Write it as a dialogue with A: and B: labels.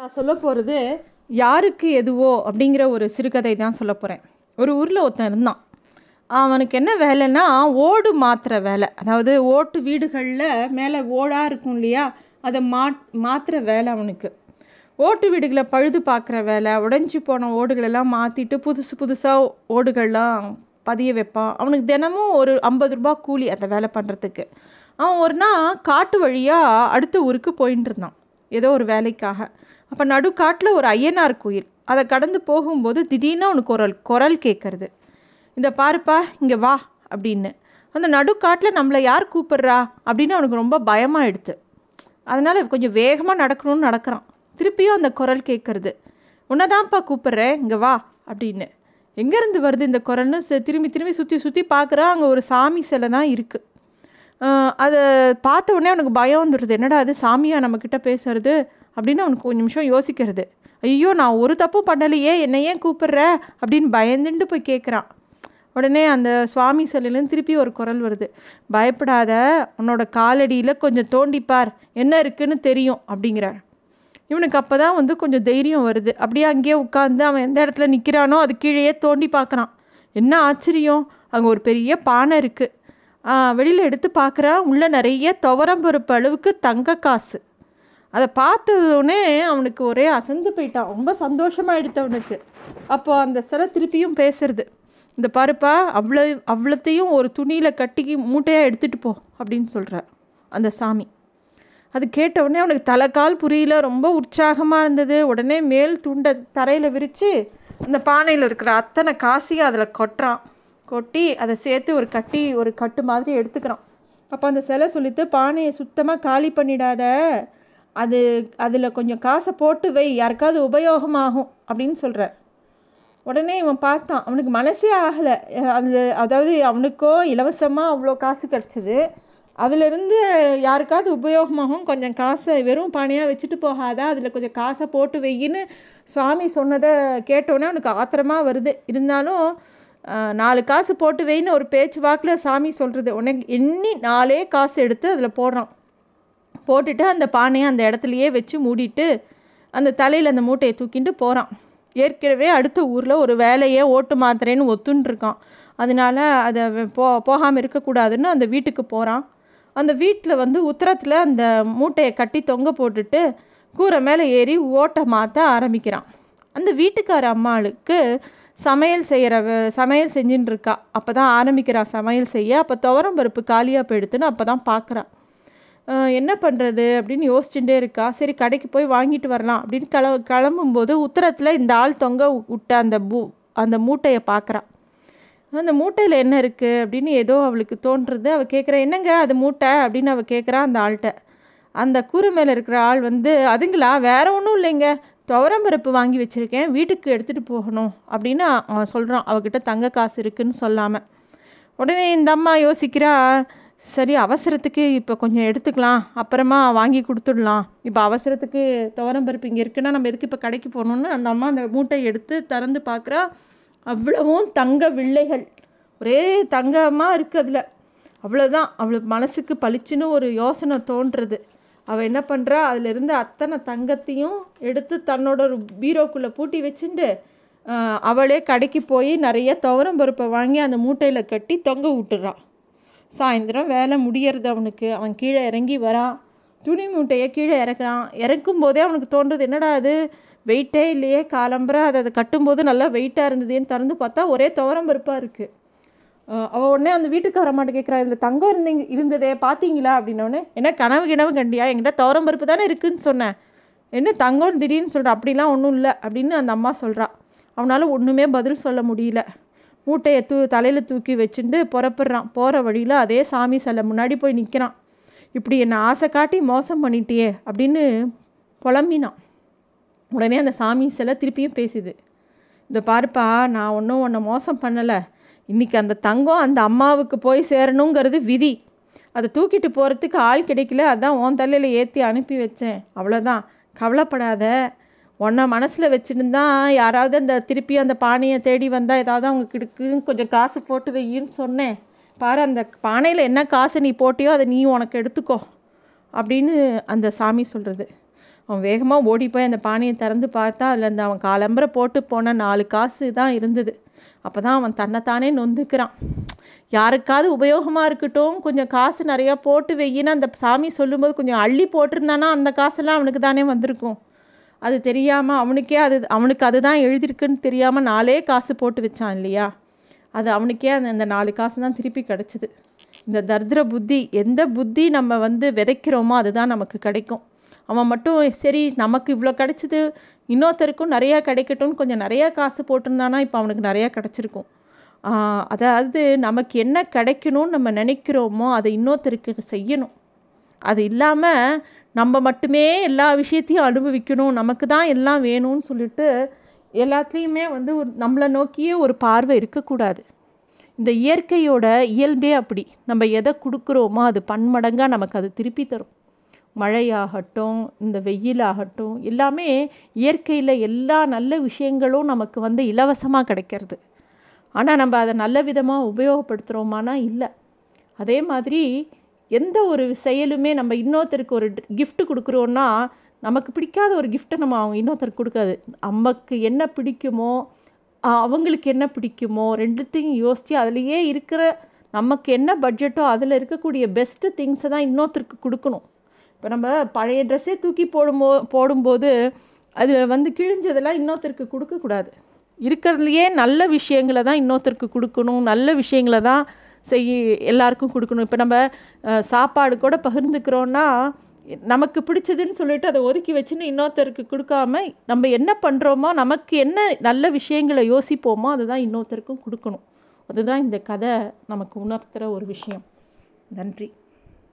A: நான் சொல்ல போகிறது யாருக்கு எதுவோ அப்படிங்கிற ஒரு சிறுகதை தான் சொல்ல போகிறேன் ஒரு ஊரில் ஒருத்தன் இருந்தான். அவனுக்கு என்ன வேலைன்னா ஓடு மாற்றுற வேலை. அதாவது ஓட்டு வீடுகளில் மேலே ஓடாக இருக்கும் இல்லையா? அதை மா மாற்றுற வேலை அவனுக்கு. ஓட்டு வீடுகளை பழுது பார்க்குற வேலை உடஞ்சி போன ஓடுகளெல்லாம் மாற்றிட்டு புதுசு புதுசாக ஓடுகள்லாம் பதிய வைப்பான் அவனுக்கு தினமும் ஒரு ஐம்பது ரூபா கூலி அந்த வேலை பண்ணுறதுக்கு அவன் ஒரு நாள் காட்டு வழியாக அடுத்த ஊருக்கு போயின்னு இருந்தான். ஏதோ ஒரு வேலைக்காக. அப்போ நடுக்காட்டில் ஒரு ஐயனார் கோயில். அதை கடந்து போகும்போது திடீர்னு அவனுக்கு ஒரு குரல் கேட்குறது இந்த பாருப்பா இங்கே வா அப்படின்னு. அந்த நடுக்காட்டில் நம்மளை யார் கூப்பிட்றா? அப்படின்னு அவனுக்கு ரொம்ப பயமாக எடுத்து அதனால் கொஞ்சம் வேகமாக நடக்கணும்னு நடக்கிறான். திருப்பியும் அந்த குரல் கேட்குறது உன்னதான்ப்பா கூப்பிட்றேன் இங்கே வா அப்படின்னு. எங்கேருந்து வருது இந்த குரல்னு திரும்பி திரும்பி சுற்றி சுற்றி பார்க்குறான் அங்கே ஒரு சாமி சிலை தான் இருக்குது அதை பார்த்த உடனே அவனுக்கு பயம் வந்துடுது என்னடா அது சாமியாக நம்மக்கிட்ட பேசுறது? அப்படின்னு அவனுக்கு கொஞ்சம் நிமிஷம் யோசிக்கிறது. ஐயோ நான் ஒரு தப்பும் பண்ணலையே என்னை ஏன் கூப்பிடுற? அப்படின்னு பயந்துட்டு போய் கேட்குறான் உடனே அந்த சுவாமி சிலையிலேருந்து திருப்பி ஒரு குரல் வருது. பயப்படாத உன்னோட காலடியில் கொஞ்சம் தோண்டிப்பார். என்ன இருக்குன்னு தெரியும் அப்படிங்கிறார். இவனுக்கு அப்போ தான் வந்து கொஞ்சம் தைரியம் வருது. அப்படியே அங்கேயே உட்காந்து அவன் எந்த இடத்துல நிற்கிறானோ அது கீழேயே தோண்டி பார்க்குறான். என்ன ஆச்சரியம் அங்கே ஒரு பெரிய பானை இருக்குது வெளியில் எடுத்து பார்க்குறான் உள்ளே நிறைய துவரம்பருப்பு அளவுக்கு தங்க காசு. அதை பார்த்ததுனே அவனுக்கு ஒரே அசந்து போயிட்டான். ரொம்ப சந்தோஷமாயிடுத்து அவனுக்கு. அப்போ அந்த சிலை திருப்பியும் பேசுறது. இந்த பருப்பா அவ்வளோ அவ்வளோத்தையும் ஒரு துணியில் கட்டிக்கி மூட்டையாக எடுத்துகிட்டு போ அப்படின்னு சொல்கிறார் அந்த சாமி. அது கேட்ட உடனே அவனுக்கு தலைக்கால் புரியல. ரொம்ப உற்சாகமாக இருந்தது. உடனே மேல் துண்டை தரையில் விரித்து அந்த பானையில் இருக்கிற அத்தனை காசையும் அதில் கொட்டுறான். கொட்டி அதை சேர்த்து ஒரு கட்டி ஒரு கட்டு மாதிரி எடுத்துக்கிறான். அப்போ அந்த சிலை சொல்லிட்டு பானையை சுத்தமாக காலி பண்ணிடாத. அது அதில் கொஞ்சம் காசை போட்டு வை யாருக்காவது உபயோகமாகும் அப்படின்னு சொல்கிறார் உடனே இவன் பார்த்தான் அவனுக்கு மனசே ஆகலை. அது அதாவது அவனுக்கோ இலவசமாக அவ்வளோ காசு கிடச்சிது. அதிலிருந்து யாருக்காவது உபயோகமாகும் கொஞ்சம் காசை வெறும் பானையாக வச்சுட்டு போகாதா அதில் கொஞ்சம் காசை போட்டு வெயின்னு சுவாமி சொன்னதை கேட்டோன்னே அவனுக்கு ஆத்திரமாக வருது. இருந்தாலும் நாலு காசு போட்டு வைன்னு ஒரு பேச்சு வாக்கில் சாமி சொல்கிறது உனக்கு எண்ணி நாலே காசு எடுத்து அதில் போடுறான். போட்டுட்டு அந்த பானையை அந்த இடத்துலையே வச்சு மூடிட்டு அந்த தலையில் அந்த மூட்டையை தூக்கிட்டு போகிறான் ஏற்கனவே அடுத்த ஊரில் ஒரு வேலையை ஓட்டு மாத்திரேன்னு ஒத்துன்ட்ருக்கான் அதனால் அதனால அதை போ போகாமல் இருக்கக்கூடாதுன்னு அந்த வீட்டுக்கு போகிறான் அந்த வீட்டில் வந்து உத்தரத்தில் அந்த மூட்டையை கட்டி தொங்க போட்டுட்டு கூரை மேலே ஏறி ஓட்டை மாற்ற ஆரம்பிக்கிறான். அந்த வீட்டுக்கார அம்மாளுக்கு சமையல் செய்கிற சமையல் செஞ்சுன்னு இருக்கா. அப்போ தான் ஆரம்பிக்கிறான் சமையல் செய்ய. அப்போ துவரம் பருப்பு காலியாக போயிடுத்துன்னு அப்போ தான் பார்க்குறான் என்ன பண்ணுறது அப்படின்னு யோசிச்சுட்டே இருக்கா. சரி கடைக்கு போய் வாங்கிட்டு வரலாம். அப்படின்னு கிள கிளம்பும்போது உத்தரத்தில் இந்த ஆள் தொங்க விட்ட அந்த பூ அந்த மூட்டையை பார்க்குறா அந்த மூட்டையில் என்ன இருக்குது அப்படின்னு ஏதோ அவளுக்கு தோன்றுறது. அவள் கேட்குறா என்னங்க அது மூட்டை? அப்படின்னு அவள் கேட்குறா அந்த ஆள்கிட்ட. அந்த கூரை மேலே இருக்கிற ஆள் வந்து அதுங்களா வேற ஒன்றும் இல்லைங்க. துவரம்பருப்பு வாங்கி வச்சுருக்கேன். வீட்டுக்கு எடுத்துகிட்டு போகணும். அப்படின்னு அவன் சொல்கிறான் அவகிட்ட தங்க காசு இருக்குன்னு சொல்லாமல் உடனே இந்த அம்மா யோசிக்கிறா சரி அவசரத்துக்கு இப்போ கொஞ்சம் எடுத்துக்கலாம். அப்புறமா வாங்கி கொடுத்துடலாம். இப்போ அவசரத்துக்கு துவரம் பருப்பு இங்கே இருக்குன்னா நம்ம எதுக்கு இப்போ கடைக்கு போகணுன்னு அந்த அம்மா அந்த மூட்டையை எடுத்து திறந்து பார்க்குறா அவ்வளவும் தங்க வில்லைகள். ஒரே தங்கமாக இருக்குது அதில். அவ்வளோதான் அவளுக்கு மனசுக்கு பளிச்சுன்னு ஒரு யோசனை தோன்றுறது. அவள் என்ன பண்ணுறா அதிலிருந்து அத்தனை தங்கத்தையும் எடுத்து தன்னோட ஒரு பீரோக்குள்ளே பூட்டி வச்சுட்டு அவளே கடைக்கு போய் நிறைய துவரம் பருப்பை வாங்கி அந்த மூட்டையில் கட்டி தொங்க விட்டுறான் சாயந்தரம் வேலை முடியறது அவனுக்கு. அவன் கீழே இறங்கி வரான். துணி மூட்டையை கீழே இறக்குறான். இறக்கும் போதே அவனுக்கு தோன்றுறது என்னடா அது? வெயிட்டே இல்லையே காலம்புற. அதை அதை கட்டும்போது நல்லா வெயிட்டாக இருந்ததுன்னு திறந்து பார்த்தா ஒரே துவரம் பருப்பாக இருக்குது அவள் உடனே அந்த வீட்டுக்கார மாட்ட கேட்குறா இதில் தங்கம் இருந்தீங்க இருந்ததே பார்த்தீங்களா அப்படின்னோடனே என்ன கனவு கிணவு கண்டியா? என்கிட்ட துவரம் பருப்பு தானே இருக்குதுன்னு சொன்னேன் என்ன தங்கம்னு திடீர்னு சொல்கிற அப்படிலாம் ஒன்றும் இல்லை. அப்படின்னு அந்த அம்மா சொல்கிறா அவனால் ஒன்றுமே பதில் சொல்ல முடியல. மூட்டையை தூ தலையில் தூக்கி வச்சுட்டு புறப்படுறான். போகிற வழியில் அதே சாமி சிலை முன்னாடி போய் நிற்கிறான் இப்படி என்னை ஆசை காட்டி மோசம் பண்ணிட்டியே அப்படின்னு புலம்பினான். உடனே அந்த சாமி சிலை திருப்பியும் பேசுது. இந்த பாருப்பா நான் ஒன்றும் ஒன்றை மோசம் பண்ணலை. இன்றைக்கி அந்த தங்கம் அந்த அம்மாவுக்கு போய் சேரணுங்கிறது விதி. அதை தூக்கிட்டு போகிறதுக்கு ஆள் கிடைக்கல. அதான் உன் தலையில் ஏற்றி அனுப்பி வச்சேன். அவ்வளோதான் கவலைப்படாத. உன்னை மனசில் வச்சுருந்தா யாராவது அந்த திருப்பி அந்த பானையை தேடி வந்தால் ஏதாவது அவங்க கிடுக்குன்னு கொஞ்சம் காசு போட்டு வையின்னு சொன்னேன். பாரு அந்த பானையில் என்ன காசு நீ போட்டியோ அதை நீ உனக்கு எடுத்துக்கோ அப்படின்னு அந்த சாமி சொல்கிறது அவன் வேகமாக ஓடி போய் அந்த பானையை திறந்து பார்த்தா அதில் அந்த அவன் காலம்பரை போட்டு போன நாலு காசு தான் இருந்தது. அப்போ தான் அவன் தன்னைத்தானே நொந்துக்கிறான். யாருக்காவது உபயோகமாக இருக்கட்டும் கொஞ்சம் காசு நிறையா போட்டு வையின்னு அந்த சாமி சொல்லும்போது கொஞ்சம் அள்ளி போட்டிருந்தானா அந்த காசெல்லாம் அவனுக்கு தானே வந்திருக்கும். அது தெரியாமல் அவனுக்கே அது அவனுக்கு அதுதான் எழுதியிருக்குன்னு தெரியாமல் நாலே காசு போட்டு வச்சான் இல்லையா? அது அவனுக்கே அந்த அந்த நாலு காசு தான் திருப்பி கிடச்சிது. இந்த தர்திர புத்தி எந்த புத்தி நம்ம வந்து விதைக்கிறோமோ அதுதான் நமக்கு கிடைக்கும். அவன் மட்டும் சரி நமக்கு இவ்வளோ கிடச்சிது இன்னொருத்தருக்கும் நிறையா கிடைக்கட்டும்னு கொஞ்சம் நிறையா காசு போட்டிருந்தானா இப்போ அவனுக்கு நிறையா கிடச்சிருக்கும். அதாவது நமக்கு என்ன கிடைக்கணும்னு நம்ம நினைக்கிறோமோ அதை இன்னொருத்தருக்கு செய்யணும். அது இல்லாமல் நம்ம மட்டுமே எல்லா விஷயத்தையும் அனுபவிக்கணும் நமக்கு தான் எல்லாம் வேணும்னு சொல்லிட்டு எல்லாத்துலேயுமே வந்து ஒரு நம்மளை நோக்கியே ஒரு பார்வை இருக்கக்கூடாது. இந்த இயற்கையோட இயல்பே அப்படி. நம்ம எதை கொடுக்குறோமோ அது பன்மடங்காக நமக்கு அது திருப்பி தரும். மழையாகட்டும் இந்த வெயிலாகட்டும் எல்லாமே இயற்கையில் எல்லா நல்ல விஷயங்களும் நமக்கு வந்து இலவசமாக கிடைக்கிறது. ஆனால் நம்ம அதை நல்ல விதமாக உபயோகப்படுத்துகிறோமானா இல்லை. அதே மாதிரி எந்த ஒரு செயலுமே நம்ம இன்னொருத்தருக்கு ஒரு கிஃப்ட் கொடுக்குறோன்னா நமக்கு பிடிக்காத ஒரு கிஃப்ட்டை நம்ம அவங்க இன்னொருத்தருக்கு கொடுக்காது. நமக்கு என்ன பிடிக்குமோ அவங்களுக்கு என்ன பிடிக்குமோ ரெண்டுத்தையும் யோசித்து அதுலேயே இருக்கிற நமக்கு என்ன பட்ஜெட்டோ அதில் இருக்கக்கூடிய பெஸ்ட்டு திங்ஸை தான் இன்னொருத்தருக்கு கொடுக்கணும். இப்போ நம்ம பழைய ட்ரெஸ்ஸே தூக்கி போடும்போ போடும்போது அதில் வந்து கிழிஞ்சதெல்லாம் இன்னொருத்தருக்கு கொடுக்கக்கூடாது. இருக்கிறதுலையே நல்ல விஷயங்களை தான் இன்னொருத்தருக்கு கொடுக்கணும். நல்ல விஷயங்களை தான் செய் எல்லாருக்கும் கொடுக்கணும். இப்போ நம்ம சாப்பாடு கூட பகிர்ந்துக்கிறோன்னா நமக்கு பிடிச்சதுன்னு சொல்லிட்டு அதை ஒதுக்கி வச்சுன்னு இன்னொருத்தருக்கு கொடுக்காம நம்ம என்ன பண்ணுறோமோ நமக்கு என்ன நல்ல விஷயங்களை யோசிப்போமோ அதுதான் இன்னொருத்தருக்கும் கொடுக்கணும். அதுதான் இந்த கதை நமக்கு உணர்த்துகிற ஒரு விஷயம். நன்றி.